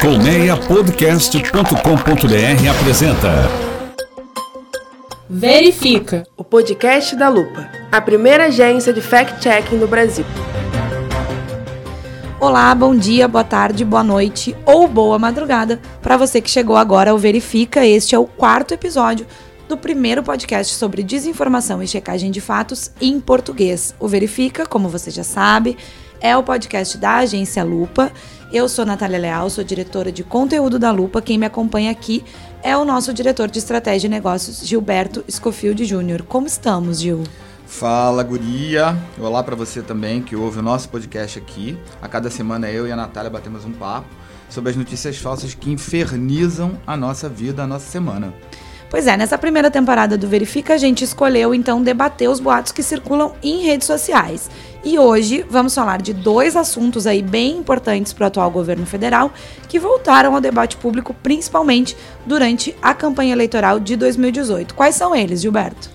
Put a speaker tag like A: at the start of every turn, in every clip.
A: Colmeiapodcast.com.br apresenta
B: Verifica,
C: o podcast da Lupa, a primeira agência de fact-checking do Brasil.
B: Olá, bom dia, boa tarde, boa noite ou boa madrugada para você que chegou agora ao Verifica. Este é o quarto episódio do primeiro podcast sobre desinformação e checagem de fatos em português. O Verifica, como você já sabe, é o podcast da agência Lupa. Eu sou Natália Leal, sou diretora de conteúdo da Lupa. Quem me acompanha aqui é o nosso diretor de estratégia e negócios, Gilberto Scofield Júnior. Como estamos, Gil?
D: Fala, guria. Olá para você também que ouve o nosso podcast aqui. A cada semana eu e a Natália batemos um papo sobre as notícias falsas que infernizam a nossa vida, a nossa semana.
B: Pois é, nessa primeira temporada do Verifica, a gente escolheu então debater os boatos que circulam em redes sociais. E hoje vamos falar de dois assuntos aí bem importantes para o atual governo federal que voltaram ao debate público principalmente durante a campanha eleitoral de 2018. Quais são eles, Gilberto?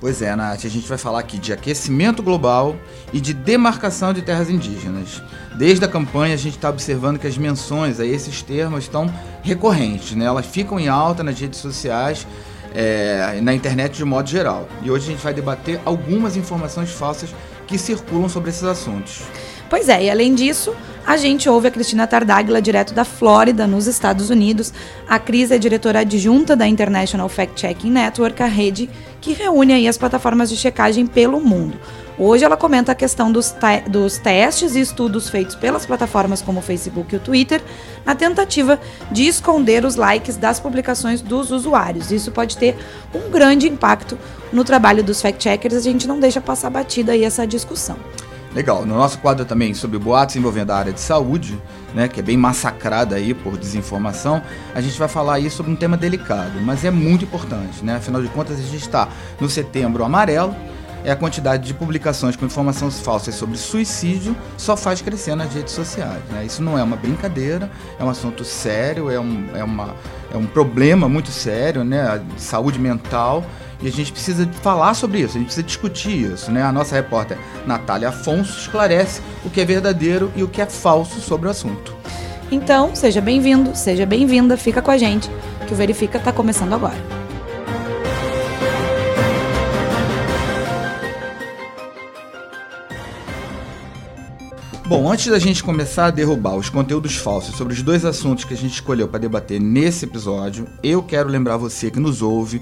D: Pois é, Nath, a gente vai falar aqui de aquecimento global e de demarcação de terras indígenas. Desde a campanha, a gente está observando que as menções a esses termos estão recorrentes, né? elas ficam em alta nas redes sociais, é, na internet de modo geral. E hoje a gente vai debater algumas informações falsas que circulam sobre esses assuntos.
B: Pois é, e além disso, a gente ouve a Cristina Tardáguila, direto da Flórida, nos Estados Unidos. A Cris é diretora adjunta da International Fact Checking Network, a rede que reúne as plataformas de checagem pelo mundo. Hoje ela comenta a questão dos, te dos testes e estudos feitos pelas plataformas como o Facebook e o Twitter, na tentativa de esconder os likes das publicações dos usuários. Isso pode ter um grande impacto no trabalho dos fact-checkers, a gente não deixa passar batida aí essa discussão.
D: Legal. No nosso quadro também sobre boatos envolvendo a área de saúde, né, que é bem massacrada aí por desinformação, a gente vai falar aí sobre um tema delicado, mas é muito importante, né? Afinal de contas, a gente está no setembro amarelo, é a quantidade de publicações com informações falsas sobre suicídio só faz crescer nas redes sociais. Né? Isso não é uma brincadeira, é um assunto sério, é um, é uma, é um problema muito sério, né? de saúde mental. E a gente precisa falar sobre isso, a gente precisa discutir isso. Né? A nossa repórter Natália Afonso esclarece o que é verdadeiro e o que é falso sobre o assunto.
B: Então, seja bem-vindo, seja bem-vinda, fica com a gente, que o Verifica está começando agora.
D: Bom, antes da gente começar a derrubar os conteúdos falsos sobre os dois assuntos que a gente escolheu para debater nesse episódio, eu quero lembrar você que nos ouve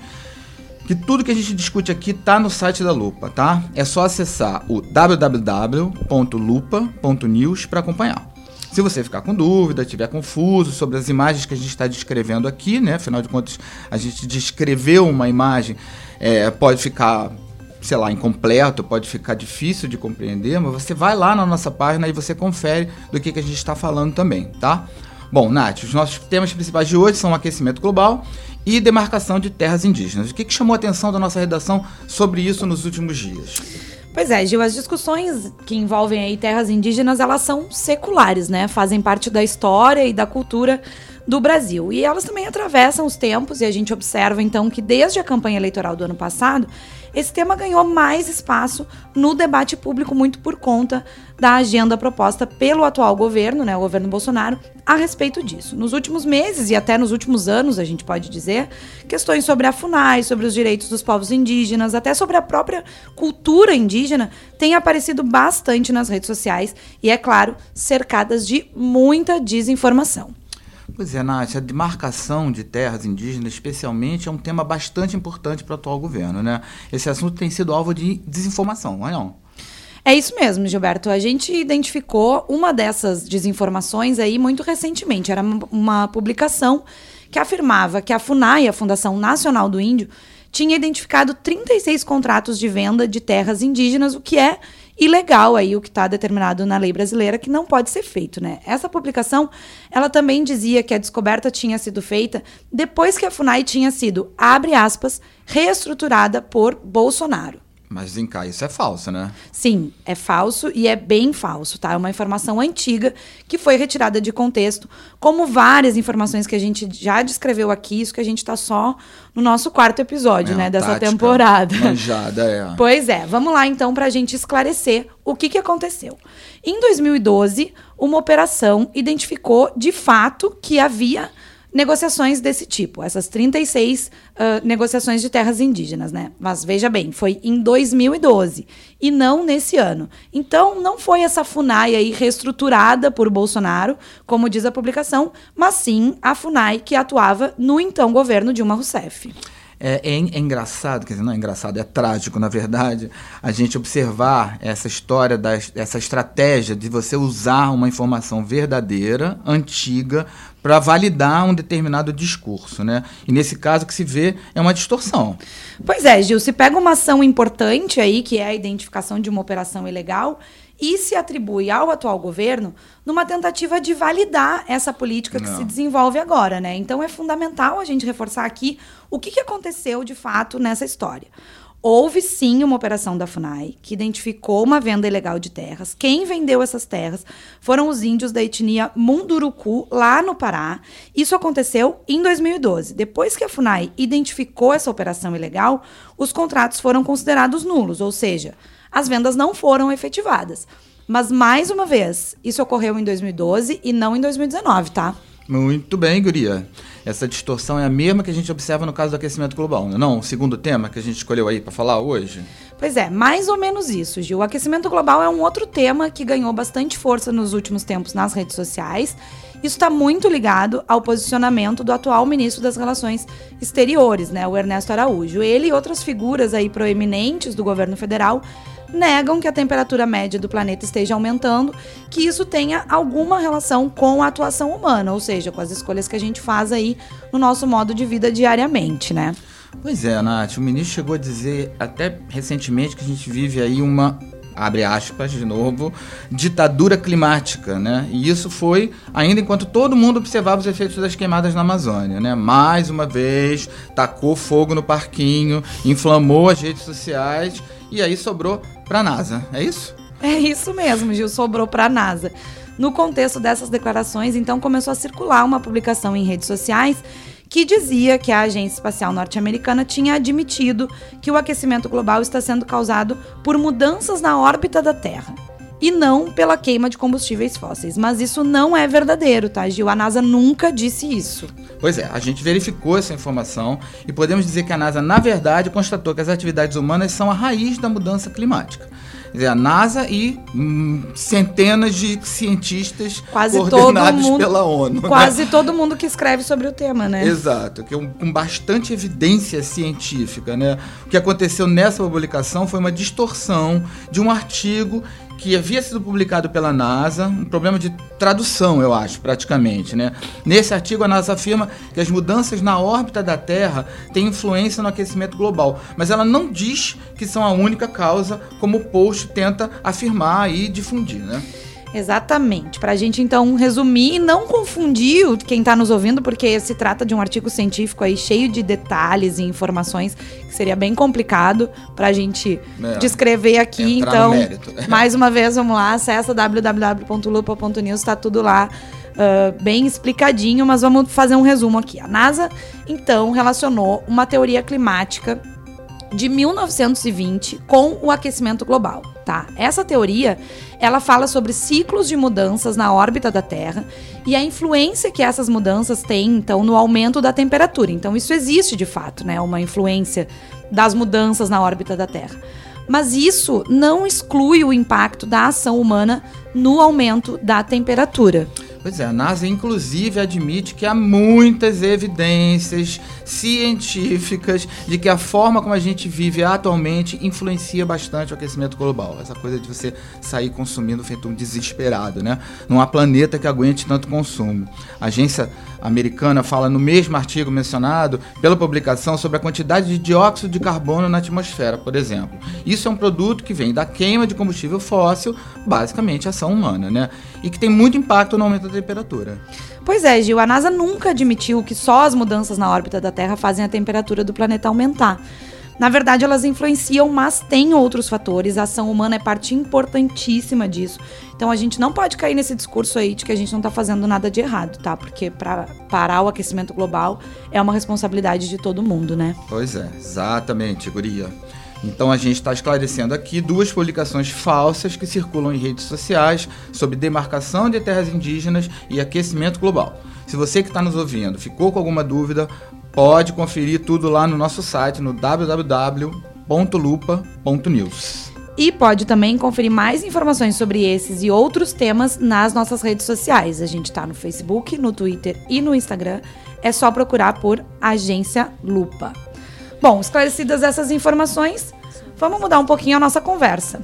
D: que tudo que a gente discute aqui tá no site da Lupa, tá? É só acessar o www.lupa.news para acompanhar. Se você ficar com dúvida, estiver confuso sobre as imagens que a gente está descrevendo aqui, né? Afinal de contas, a gente descreveu uma imagem, é, pode ficar sei lá, incompleto, pode ficar difícil de compreender, mas você vai lá na nossa página e você confere do que, que a gente está falando também, tá? Bom, Nath, os nossos temas principais de hoje são aquecimento global e demarcação de terras indígenas. O que, que chamou a atenção da nossa redação sobre isso nos últimos dias?
B: Pois é, Gil, as discussões que envolvem aí terras indígenas, elas são seculares, né? Fazem parte da história e da cultura do Brasil. E elas também atravessam os tempos e a gente observa então que desde a campanha eleitoral do ano passado, esse tema ganhou mais espaço no debate público, muito por conta da agenda proposta pelo atual governo, né, o governo Bolsonaro, a respeito disso. Nos últimos meses e até nos últimos anos, a gente pode dizer, questões sobre a FUNAI, sobre os direitos dos povos indígenas, até sobre a própria cultura indígena, têm aparecido bastante nas redes sociais e, é claro, cercadas de muita desinformação.
D: Pois é, Nath, a demarcação de terras indígenas, especialmente, é um tema bastante importante para o atual governo, né? Esse assunto tem sido alvo de desinformação, não é não?
B: É isso mesmo, Gilberto. A gente identificou uma dessas desinformações aí muito recentemente. Era uma publicação que afirmava que a FUNAI, a Fundação Nacional do Índio, tinha identificado 36 contratos de venda de terras indígenas, o que é ilegal aí o que está determinado na lei brasileira que não pode ser feito, né? Essa publicação, ela também dizia que a descoberta tinha sido feita depois que a Funai tinha sido, abre aspas, reestruturada por Bolsonaro.
D: Mas vem cá, isso é falso, né?
B: Sim, é falso e é bem falso, tá? É uma informação antiga que foi retirada de contexto, como várias informações que a gente já descreveu aqui, isso que a gente tá só no nosso quarto episódio,
D: É
B: né, dessa
D: tática
B: temporada.
D: Manjada, é.
B: Pois é, vamos lá então para a gente esclarecer o que, que aconteceu. Em 2012, uma operação identificou de fato que havia negociações desse tipo, essas 36 ah, negociações de terras indígenas, né? Mas veja bem, foi em 2012 e não nesse ano. Então, não foi essa FUNAI aí reestruturada por Bolsonaro, como diz a publicação, mas sim a FUNAI que atuava no então governo Dilma Rousseff.
D: É, é é engraçado, quer dizer, não é engraçado, é trágico, na verdade, a gente observar essa história, das, essa estratégia de você usar uma informação verdadeira, antiga, para validar um determinado discurso, né? E nesse caso o que se vê é uma distorção.
B: Pois é, Gil, se pega uma ação importante aí, que é a identificação de uma operação ilegal, e se atribui ao atual governo numa tentativa de validar essa política que
D: Não.
B: se desenvolve agora, né? Então é fundamental a gente reforçar aqui o que, que aconteceu de fato nessa história. Houve sim uma operação da FUNAI que identificou uma venda ilegal de terras. Quem vendeu essas terras foram os índios da etnia Munduruku, lá no Pará. Isso aconteceu em 2012. Depois que a FUNAI identificou essa operação ilegal, os contratos foram considerados nulos, ou seja, as vendas não foram efetivadas. Mas, mais uma vez, isso ocorreu em 2012 e não em 2019, tá?
D: Muito bem, Guria. Essa distorção é a mesma que a gente observa no caso do aquecimento global, não é? Não, o segundo tema que a gente escolheu aí para falar hoje.
B: Pois é, mais ou menos isso, Gil. O aquecimento global é um outro tema que ganhou bastante força nos últimos tempos nas redes sociais. Isso está muito ligado ao posicionamento do atual ministro das Relações Exteriores, né, o Ernesto Araújo. Ele e outras figuras aí proeminentes do governo federal negam que a temperatura média do planeta esteja aumentando, que isso tenha alguma relação com a atuação humana, ou seja, com as escolhas que a gente faz aí no nosso modo de vida diariamente, né?
D: Pois é, Nath, o ministro chegou a dizer até recentemente que a gente vive aí uma, abre aspas de novo, ditadura climática, né? E isso foi ainda enquanto todo mundo observava os efeitos das queimadas na Amazônia, né? Mais uma vez, tacou fogo no parquinho, inflamou as redes sociais e aí sobrou pra NASA, é isso?
B: É isso mesmo, Gil, sobrou para a NASA. No contexto dessas declarações, então começou a circular uma publicação em redes sociais que dizia que a Agência Espacial Norte-Americana tinha admitido que o aquecimento global está sendo causado por mudanças na órbita da Terra e não pela queima de combustíveis fósseis. Mas isso não é verdadeiro, tá, Gil? A NASA nunca disse isso.
D: Pois é, a gente verificou essa informação e podemos dizer que a NASA, na verdade, constatou que as atividades humanas são a raiz da mudança climática. Quer dizer, a NASA e hum, centenas de cientistas
B: Quase todo
D: coordenados
B: mundo-
D: pela ONU. né?
B: Quase todo mundo que escreve sobre o tema, né?
D: Exato, que é um- com bastante evidência científica, né? O que aconteceu nessa publicação foi uma distorção de um artigo que havia sido publicado pela NASA, um problema de tradução, eu acho, praticamente, né? Nesse artigo a NASA afirma que as mudanças na órbita da Terra têm influência no aquecimento global, mas ela não diz que são a única causa, como o post tenta afirmar e difundir, né?
B: Exatamente. Pra gente então resumir e não confundir quem tá nos ouvindo, porque se trata de um artigo científico aí cheio de detalhes e informações que seria bem complicado pra gente
D: É.
B: descrever aqui. Então,
D: mérito.
B: mais uma vez, vamos lá, acessa www.lupa.news, tá tudo lá. ah, bem explicadinho, mas vamos fazer um resumo aqui. A NASA, então, relacionou uma teoria climática de 1920 com o aquecimento global, tá? Essa teoria, ela fala sobre ciclos de mudanças na órbita da Terra e a influência que essas mudanças têm, então, no aumento da temperatura. Então, isso existe de fato, né? Uma influência das mudanças na órbita da Terra. Mas isso não exclui o impacto da ação humana no aumento da temperatura.
D: Pois é, a NASA inclusive admite que há muitas evidências científicas de que a forma como a gente vive atualmente influencia bastante o aquecimento global. Essa coisa de você sair consumindo feito um desesperado, né? Não há planeta que aguente tanto consumo. A agência americana fala no mesmo artigo mencionado pela publicação sobre a quantidade de dióxido de carbono na atmosfera, por exemplo. Isso é um produto que vem da queima de combustível fóssil, basicamente ação humana, né? E que tem muito impacto no aumento da temperatura.
B: Pois é, Gil, a NASA nunca admitiu que só as mudanças na órbita da Terra fazem a temperatura do planeta aumentar. Na verdade, elas influenciam, mas tem outros fatores. A ação humana é parte importantíssima disso. Então a gente não pode cair nesse discurso aí de que a gente não tá fazendo nada de errado, tá? Porque para parar o aquecimento global é uma responsabilidade de todo mundo, né?
D: Pois é, exatamente, Guria. Então a gente está esclarecendo aqui duas publicações falsas que circulam em redes sociais sobre demarcação de terras indígenas e aquecimento global. Se você que está nos ouvindo ficou com alguma dúvida, pode conferir tudo lá no nosso site no www.lupa.news.
B: E pode também conferir mais informações sobre esses e outros temas nas nossas redes sociais. A gente está no Facebook, no Twitter e no Instagram. É só procurar por Agência Lupa. Bom, esclarecidas essas informações, vamos mudar um pouquinho a nossa conversa.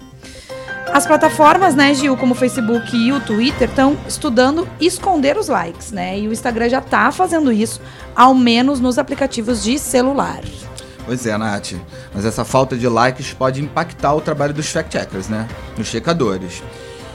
B: As plataformas, né, Gil, como o Facebook e o Twitter, estão estudando esconder os likes, né? E o Instagram já está fazendo isso, ao menos nos aplicativos de celular.
D: Pois é, Nath. Mas essa falta de likes pode impactar o trabalho dos fact-checkers, né? Nos checadores.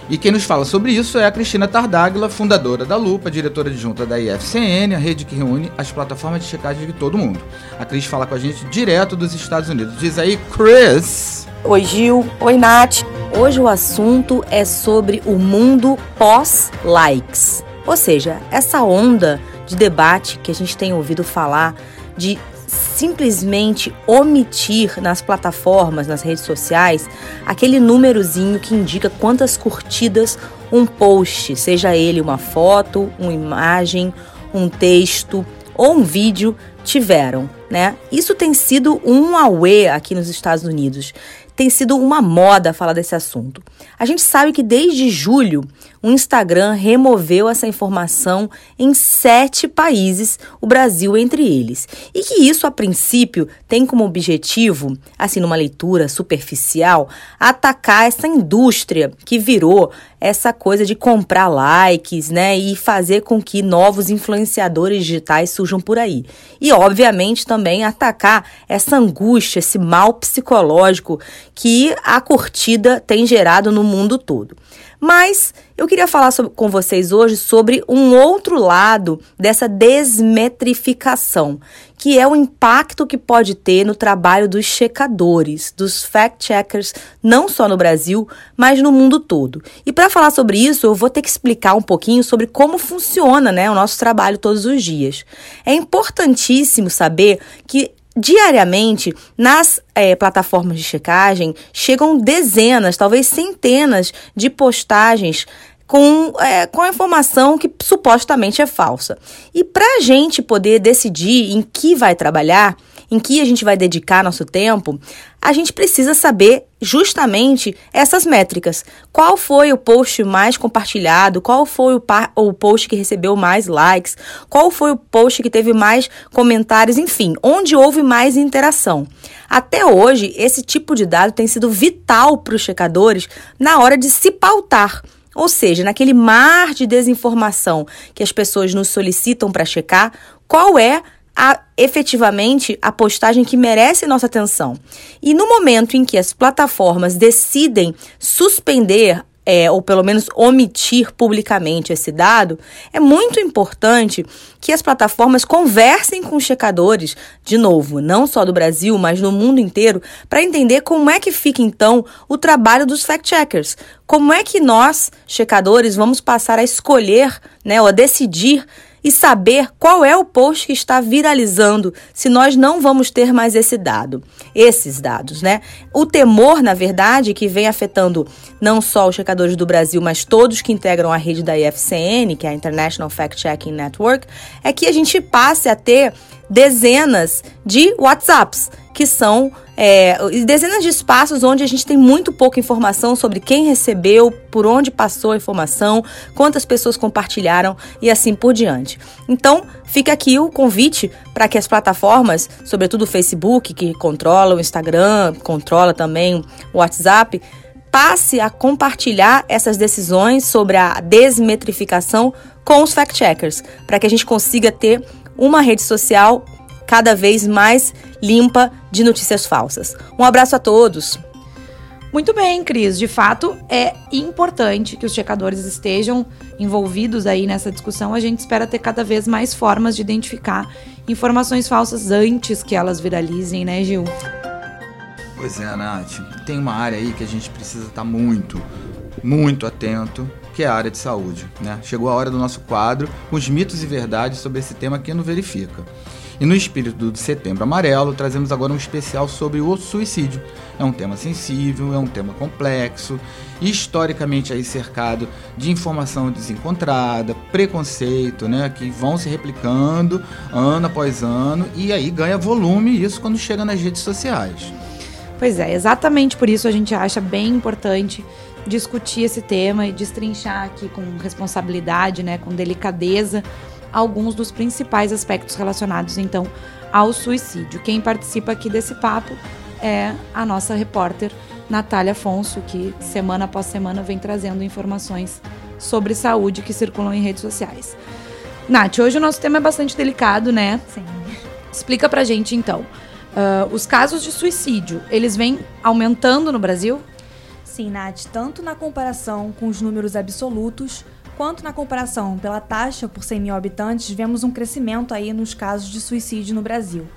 D: E quem nos fala sobre isso é a Cristina Tardáguila, fundadora da Lupa, diretora adjunta da IFCN, a rede que reúne as plataformas de checagem de todo mundo. A Cris fala com a gente direto dos Estados Unidos. Diz aí, Chris!
E: Oi, Gil. Oi, Nath. Hoje o assunto é sobre o mundo pós-likes. Ou seja, essa onda de debate que a gente tem ouvido falar de simplesmente omitir nas plataformas, nas redes sociais, aquele númerozinho que indica quantas curtidas um post, seja ele uma foto, uma imagem, um texto ou um vídeo, tiveram, né? Isso tem sido um auê aqui nos Estados Unidos tem sido uma moda falar desse assunto. A gente sabe que desde julho o Instagram removeu essa informação em sete países, o Brasil entre eles. E que isso, a princípio, tem como objetivo, assim, numa leitura superficial, atacar essa indústria que virou essa coisa de comprar likes, né, e fazer com que novos influenciadores digitais surjam por aí. E, obviamente, também atacar essa angústia, esse mal psicológico que a curtida tem gerado no mundo todo. Mas eu queria falar sobre, com vocês hoje sobre um outro lado dessa desmetrificação, que é o impacto que pode ter no trabalho dos checadores, dos fact-checkers, não só no Brasil, mas no mundo todo. E para falar sobre isso, eu vou ter que explicar um pouquinho sobre como funciona né, o nosso trabalho todos os dias. É importantíssimo saber que Diariamente, nas é, plataformas de checagem, chegam dezenas, talvez centenas de postagens com, é, com a informação que supostamente é falsa. E para a gente poder decidir em que vai trabalhar, em que a gente vai dedicar nosso tempo, a gente precisa saber justamente essas métricas. Qual foi o post mais compartilhado? Qual foi o, o post que recebeu mais likes? Qual foi o post que teve mais comentários? Enfim, onde houve mais interação. Até hoje, esse tipo de dado tem sido vital para os checadores na hora de se pautar. Ou seja, naquele mar de desinformação que as pessoas nos solicitam para checar, qual é a, efetivamente a postagem que merece nossa atenção. E no momento em que as plataformas decidem suspender é, ou pelo menos omitir publicamente esse dado, é muito importante que as plataformas conversem com os checadores, de novo, não só do Brasil, mas no mundo inteiro, para entender como é que fica então o trabalho dos fact-checkers. Como é que nós, checadores, vamos passar a escolher, né, ou a decidir e saber qual é o post que está viralizando, se nós não vamos ter mais esse dado, esses dados, né? O temor, na verdade, que vem afetando não só os checadores do Brasil, mas todos que integram a rede da IFCN, que é a International Fact Checking Network, é que a gente passe a ter dezenas de WhatsApps que são é, dezenas de espaços onde a gente tem muito pouca informação sobre quem recebeu, por onde passou a informação, quantas pessoas compartilharam e assim por diante. Então, fica aqui o convite para que as plataformas, sobretudo o Facebook, que controla o Instagram, controla também o WhatsApp, passe a compartilhar essas decisões sobre a desmetrificação com os fact-checkers, para que a gente consiga ter uma rede social cada vez mais limpa de notícias falsas. Um abraço a todos.
B: Muito bem, Cris. De fato, é importante que os checadores estejam envolvidos aí nessa discussão. A gente espera ter cada vez mais formas de identificar informações falsas antes que elas viralizem, né, Gil?
D: Pois é, Nath. Tem uma área aí que a gente precisa estar muito, muito atento, que é a área de saúde. Né? Chegou a hora do nosso quadro, os mitos e verdades sobre esse tema aqui no Verifica. E no espírito do Setembro Amarelo, trazemos agora um especial sobre o suicídio. É um tema sensível, é um tema complexo, historicamente aí cercado de informação desencontrada, preconceito, né, que vão se replicando ano após ano e aí ganha volume isso quando chega nas redes sociais.
B: Pois é, exatamente por isso a gente acha bem importante discutir esse tema e destrinchar aqui com responsabilidade, né, com delicadeza, alguns dos principais aspectos relacionados então ao suicídio. Quem participa aqui desse papo é a nossa repórter Natália Afonso, que semana após semana vem trazendo informações sobre saúde que circulam em redes sociais. Nath, hoje o nosso tema é bastante delicado, né?
F: Sim.
B: Explica pra gente então. Uh, os casos de suicídio, eles vêm aumentando no Brasil?
F: Sim, Nath, tanto na comparação com os números absolutos, quanto na comparação pela taxa por 100 mil habitantes, vemos um crescimento aí nos casos de suicídio no Brasil.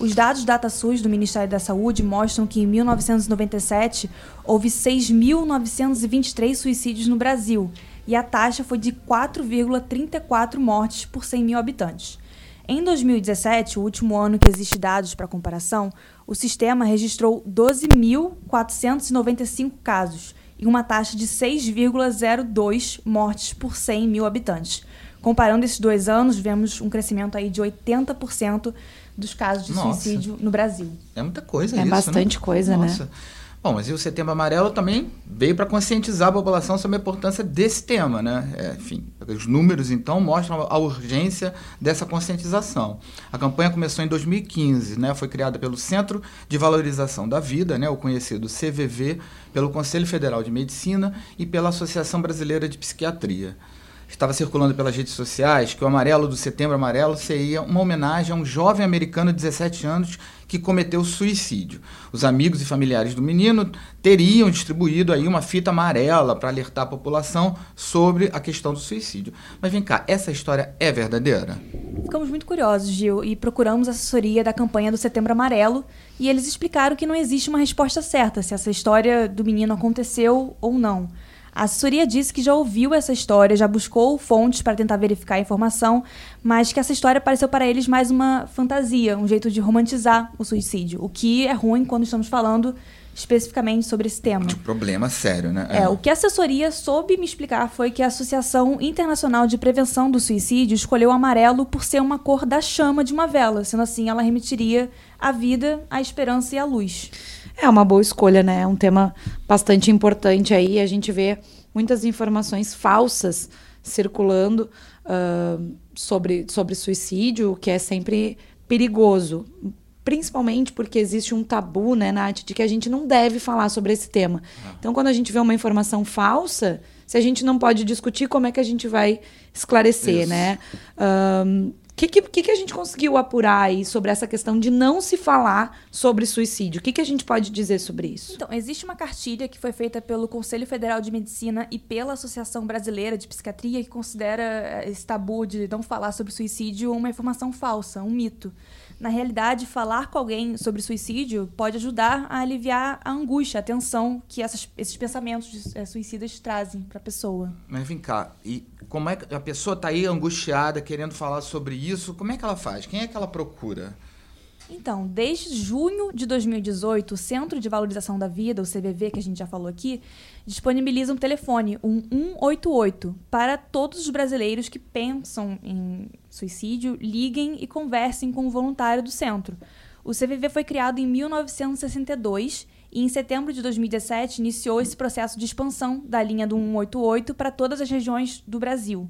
F: Os dados DataSUS do Ministério da Saúde mostram que em 1997 houve 6.923 suicídios no Brasil e a taxa foi de 4,34 mortes por 100 mil habitantes. Em 2017, o último ano que existe dados para comparação, o sistema registrou 12.495 casos e uma taxa de 6,02 mortes por 100 mil habitantes. Comparando esses dois anos, vemos um crescimento aí de 80% dos casos de
D: Nossa.
F: suicídio no Brasil.
D: É muita coisa
B: É
D: isso,
B: bastante
D: né?
B: coisa, né?
D: Bom, mas e o Setembro Amarelo também veio para conscientizar a população sobre a importância desse tema, né? É, enfim, os números então mostram a urgência dessa conscientização. A campanha começou em 2015, né? Foi criada pelo Centro de Valorização da Vida, né? O conhecido CVV, pelo Conselho Federal de Medicina e pela Associação Brasileira de Psiquiatria. Estava circulando pelas redes sociais que o amarelo do Setembro Amarelo seria uma homenagem a um jovem americano de 17 anos que cometeu suicídio. Os amigos e familiares do menino teriam distribuído aí uma fita amarela para alertar a população sobre a questão do suicídio. Mas vem cá, essa história é verdadeira?
F: Ficamos muito curiosos, Gil, e procuramos assessoria da campanha do Setembro Amarelo e eles explicaram que não existe uma resposta certa se essa história do menino aconteceu ou não. A assessoria disse que já ouviu essa história, já buscou fontes para tentar verificar a informação, mas que essa história pareceu para eles mais uma fantasia, um jeito de romantizar o suicídio, o que é ruim quando estamos falando especificamente sobre esse tema.
D: De um problema sério, né?
F: É, o que a assessoria soube me explicar foi que a Associação Internacional de Prevenção do Suicídio escolheu o amarelo por ser uma cor da chama de uma vela, sendo assim ela remetiria à vida, à esperança e à luz.
B: É uma boa escolha, né? É um tema bastante importante aí. A gente vê muitas informações falsas circulando uh, sobre, sobre suicídio, o que é sempre perigoso. Principalmente porque existe um tabu, né, Nath, de que a gente não deve falar sobre esse tema. Então, quando a gente vê uma informação falsa, se a gente não pode discutir, como é que a gente vai esclarecer,
D: Isso.
B: né? O que, que, que a gente conseguiu apurar aí sobre essa questão de não se falar sobre suicídio? O que, que a gente pode dizer sobre isso?
F: Então, existe uma cartilha que foi feita pelo Conselho Federal de Medicina e pela Associação Brasileira de Psiquiatria que considera esse tabu de não falar sobre suicídio uma informação falsa, um mito. Na realidade, falar com alguém sobre suicídio pode ajudar a aliviar a angústia, a tensão que essas- esses pensamentos eh, suicidas trazem para a pessoa.
D: Mas vem cá, e como é que a pessoa tá aí angustiada, querendo falar sobre isso, como é que ela faz? Quem é que ela procura?
F: Então, desde junho de 2018, o Centro de Valorização da Vida, o CVV, que a gente já falou aqui, disponibiliza um telefone, um 188, para todos os brasileiros que pensam em suicídio, liguem e conversem com o voluntário do centro. O CVV foi criado em 1962 e, em setembro de 2017, iniciou esse processo de expansão da linha do 188 para todas as regiões do Brasil.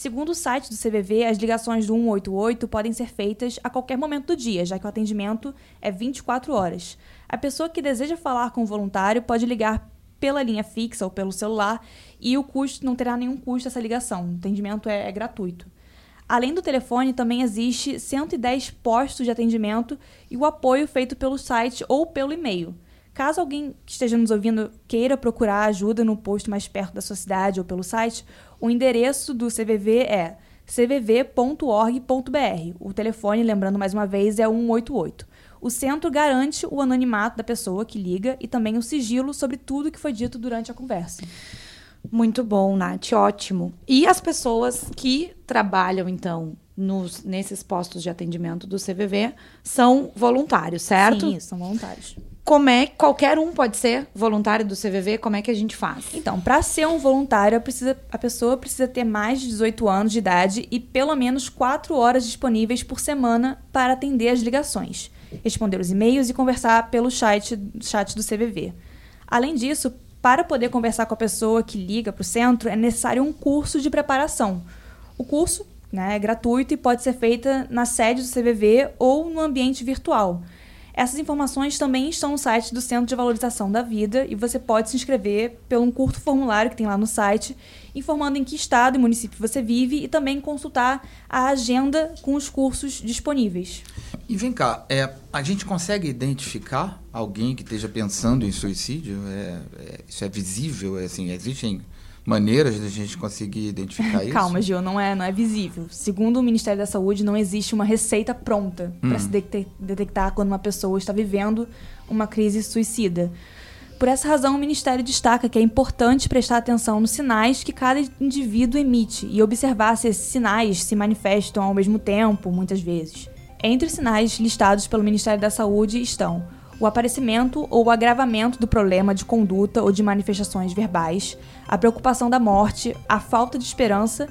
F: Segundo o site do CVV, as ligações do 188 podem ser feitas a qualquer momento do dia, já que o atendimento é 24 horas. A pessoa que deseja falar com o voluntário pode ligar pela linha fixa ou pelo celular e o custo não terá nenhum custo essa ligação. O atendimento é, é gratuito. Além do telefone, também existe 110 postos de atendimento e o apoio feito pelo site ou pelo e-mail. Caso alguém que esteja nos ouvindo queira procurar ajuda no posto mais perto da sua cidade ou pelo site, o endereço do CVV é cvv.org.br. O telefone, lembrando mais uma vez, é 188. O centro garante o anonimato da pessoa que liga e também o sigilo sobre tudo que foi dito durante a conversa.
B: Muito bom, Nath, ótimo. E as pessoas que trabalham, então, nos, nesses postos de atendimento do CVV são voluntários, certo?
F: Sim, são voluntários.
B: Como é qualquer um pode ser voluntário do CVV? Como é que a gente faz?
F: Então, para ser um voluntário, precisa, a pessoa precisa ter mais de 18 anos de idade e pelo menos 4 horas disponíveis por semana para atender as ligações, responder os e-mails e conversar pelo chat, chat do CVV. Além disso, para poder conversar com a pessoa que liga para o centro, é necessário um curso de preparação. O curso né, é gratuito e pode ser feita na sede do CVV ou no ambiente virtual. Essas informações também estão no site do Centro de Valorização da Vida e você pode se inscrever pelo um curto formulário que tem lá no site, informando em que estado e município você vive e também consultar a agenda com os cursos disponíveis.
D: E vem cá, é, a gente consegue identificar alguém que esteja pensando em suicídio? É, é, isso é visível? É, assim, existem maneiras de a gente conseguir identificar isso?
F: Calma, Gil, não é, não é visível. Segundo o Ministério da Saúde, não existe uma receita pronta
D: Hum.
F: para se detec- detectar quando uma pessoa está vivendo uma crise suicida. Por essa razão, o Ministério destaca que é importante prestar atenção nos sinais que cada indivíduo emite e observar se esses sinais se manifestam ao mesmo tempo, muitas vezes. Entre os sinais listados pelo Ministério da Saúde estão o aparecimento ou o agravamento do problema de conduta ou de manifestações verbais, a preocupação da morte, a falta de esperança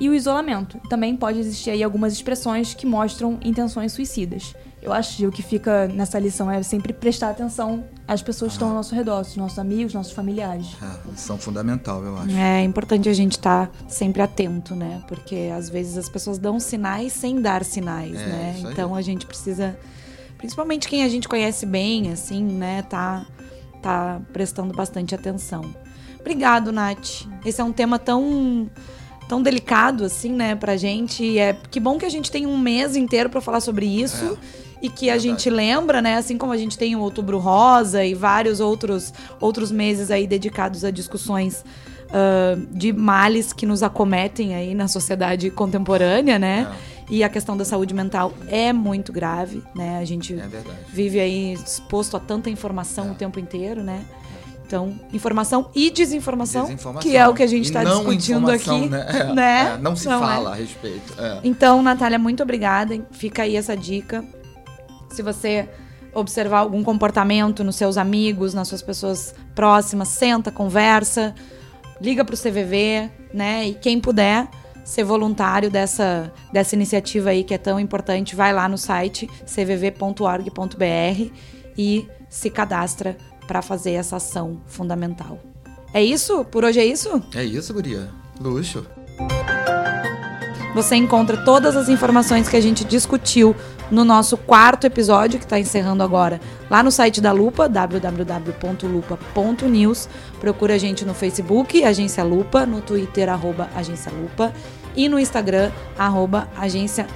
F: e o isolamento. Também pode existir aí algumas expressões que mostram intenções suicidas. Eu acho que o que fica nessa lição é sempre prestar atenção às pessoas que estão ao nosso redor, os nossos amigos, nossos familiares.
D: É, lição fundamental, eu acho.
B: É importante a gente estar sempre atento, né? Porque às vezes as pessoas dão sinais sem dar sinais,
D: É,
B: né?
D: isso aí.
B: Então a gente precisa, principalmente quem a gente conhece bem, assim, né? Tá, tá prestando bastante atenção. Obrigado, Nath. Esse é um tema tão tão delicado assim, né, pra gente. E É que bom que a gente tem um mês inteiro pra falar sobre isso. E que a
D: verdade.
B: gente lembra, né? Assim como a gente tem o Outubro Rosa e vários outros, outros meses aí dedicados a discussões ah, de males que nos acometem aí na sociedade contemporânea, né? E a questão da saúde mental é muito grave, né? A gente
D: É
B: vive aí exposto a tanta informação o tempo inteiro, né? Então, informação e desinformação,
D: Desinformação.
B: que é o que a gente está discutindo aqui,
D: Né? É,
B: né?
D: é, não se
B: Não é?
D: fala a respeito. é.
B: Então, Natália, muito obrigada. Fica aí essa dica. Se você observar algum comportamento nos seus amigos, nas suas pessoas próximas, senta, conversa, liga pro CVV, né? E quem puder ser voluntário dessa, dessa iniciativa aí que é tão importante, vai lá no site cvv.org.br e se cadastra para fazer essa ação fundamental. É isso? Por hoje é isso?
D: É isso, guria. Luxo.
B: Você encontra todas as informações que a gente discutiu no nosso quarto episódio, que está encerrando agora, lá no site da Lupa, www.lupa.news. Procura a gente no Facebook, Agência Lupa, no Twitter, arroba Agência Lupa, e no Instagram, arroba Agência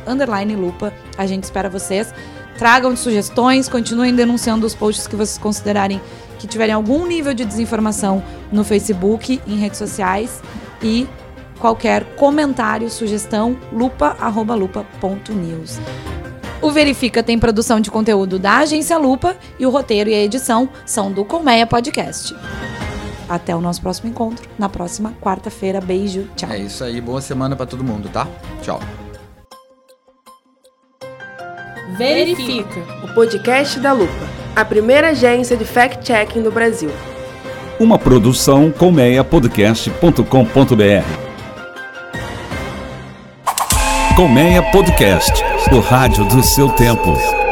B: Lupa. A gente espera vocês. Tragam sugestões, continuem denunciando os posts que vocês considerarem que tiverem algum nível de desinformação no Facebook, em redes sociais e qualquer comentário, sugestão, lupa@lupa.news. O Verifica tem produção de conteúdo da Agência Lupa e o roteiro e a edição são do Colmeia Podcast. Até o nosso próximo encontro, na próxima quarta-feira. Beijo, tchau.
D: É isso aí. Boa semana pra todo mundo, tá? Tchau.
F: Verifica.
C: O podcast da Lupa, a primeira agência de fact-checking do Brasil.
A: Uma produção colmeiapodcast.com.br. Colmeia Podcast, o rádio do seu tempo.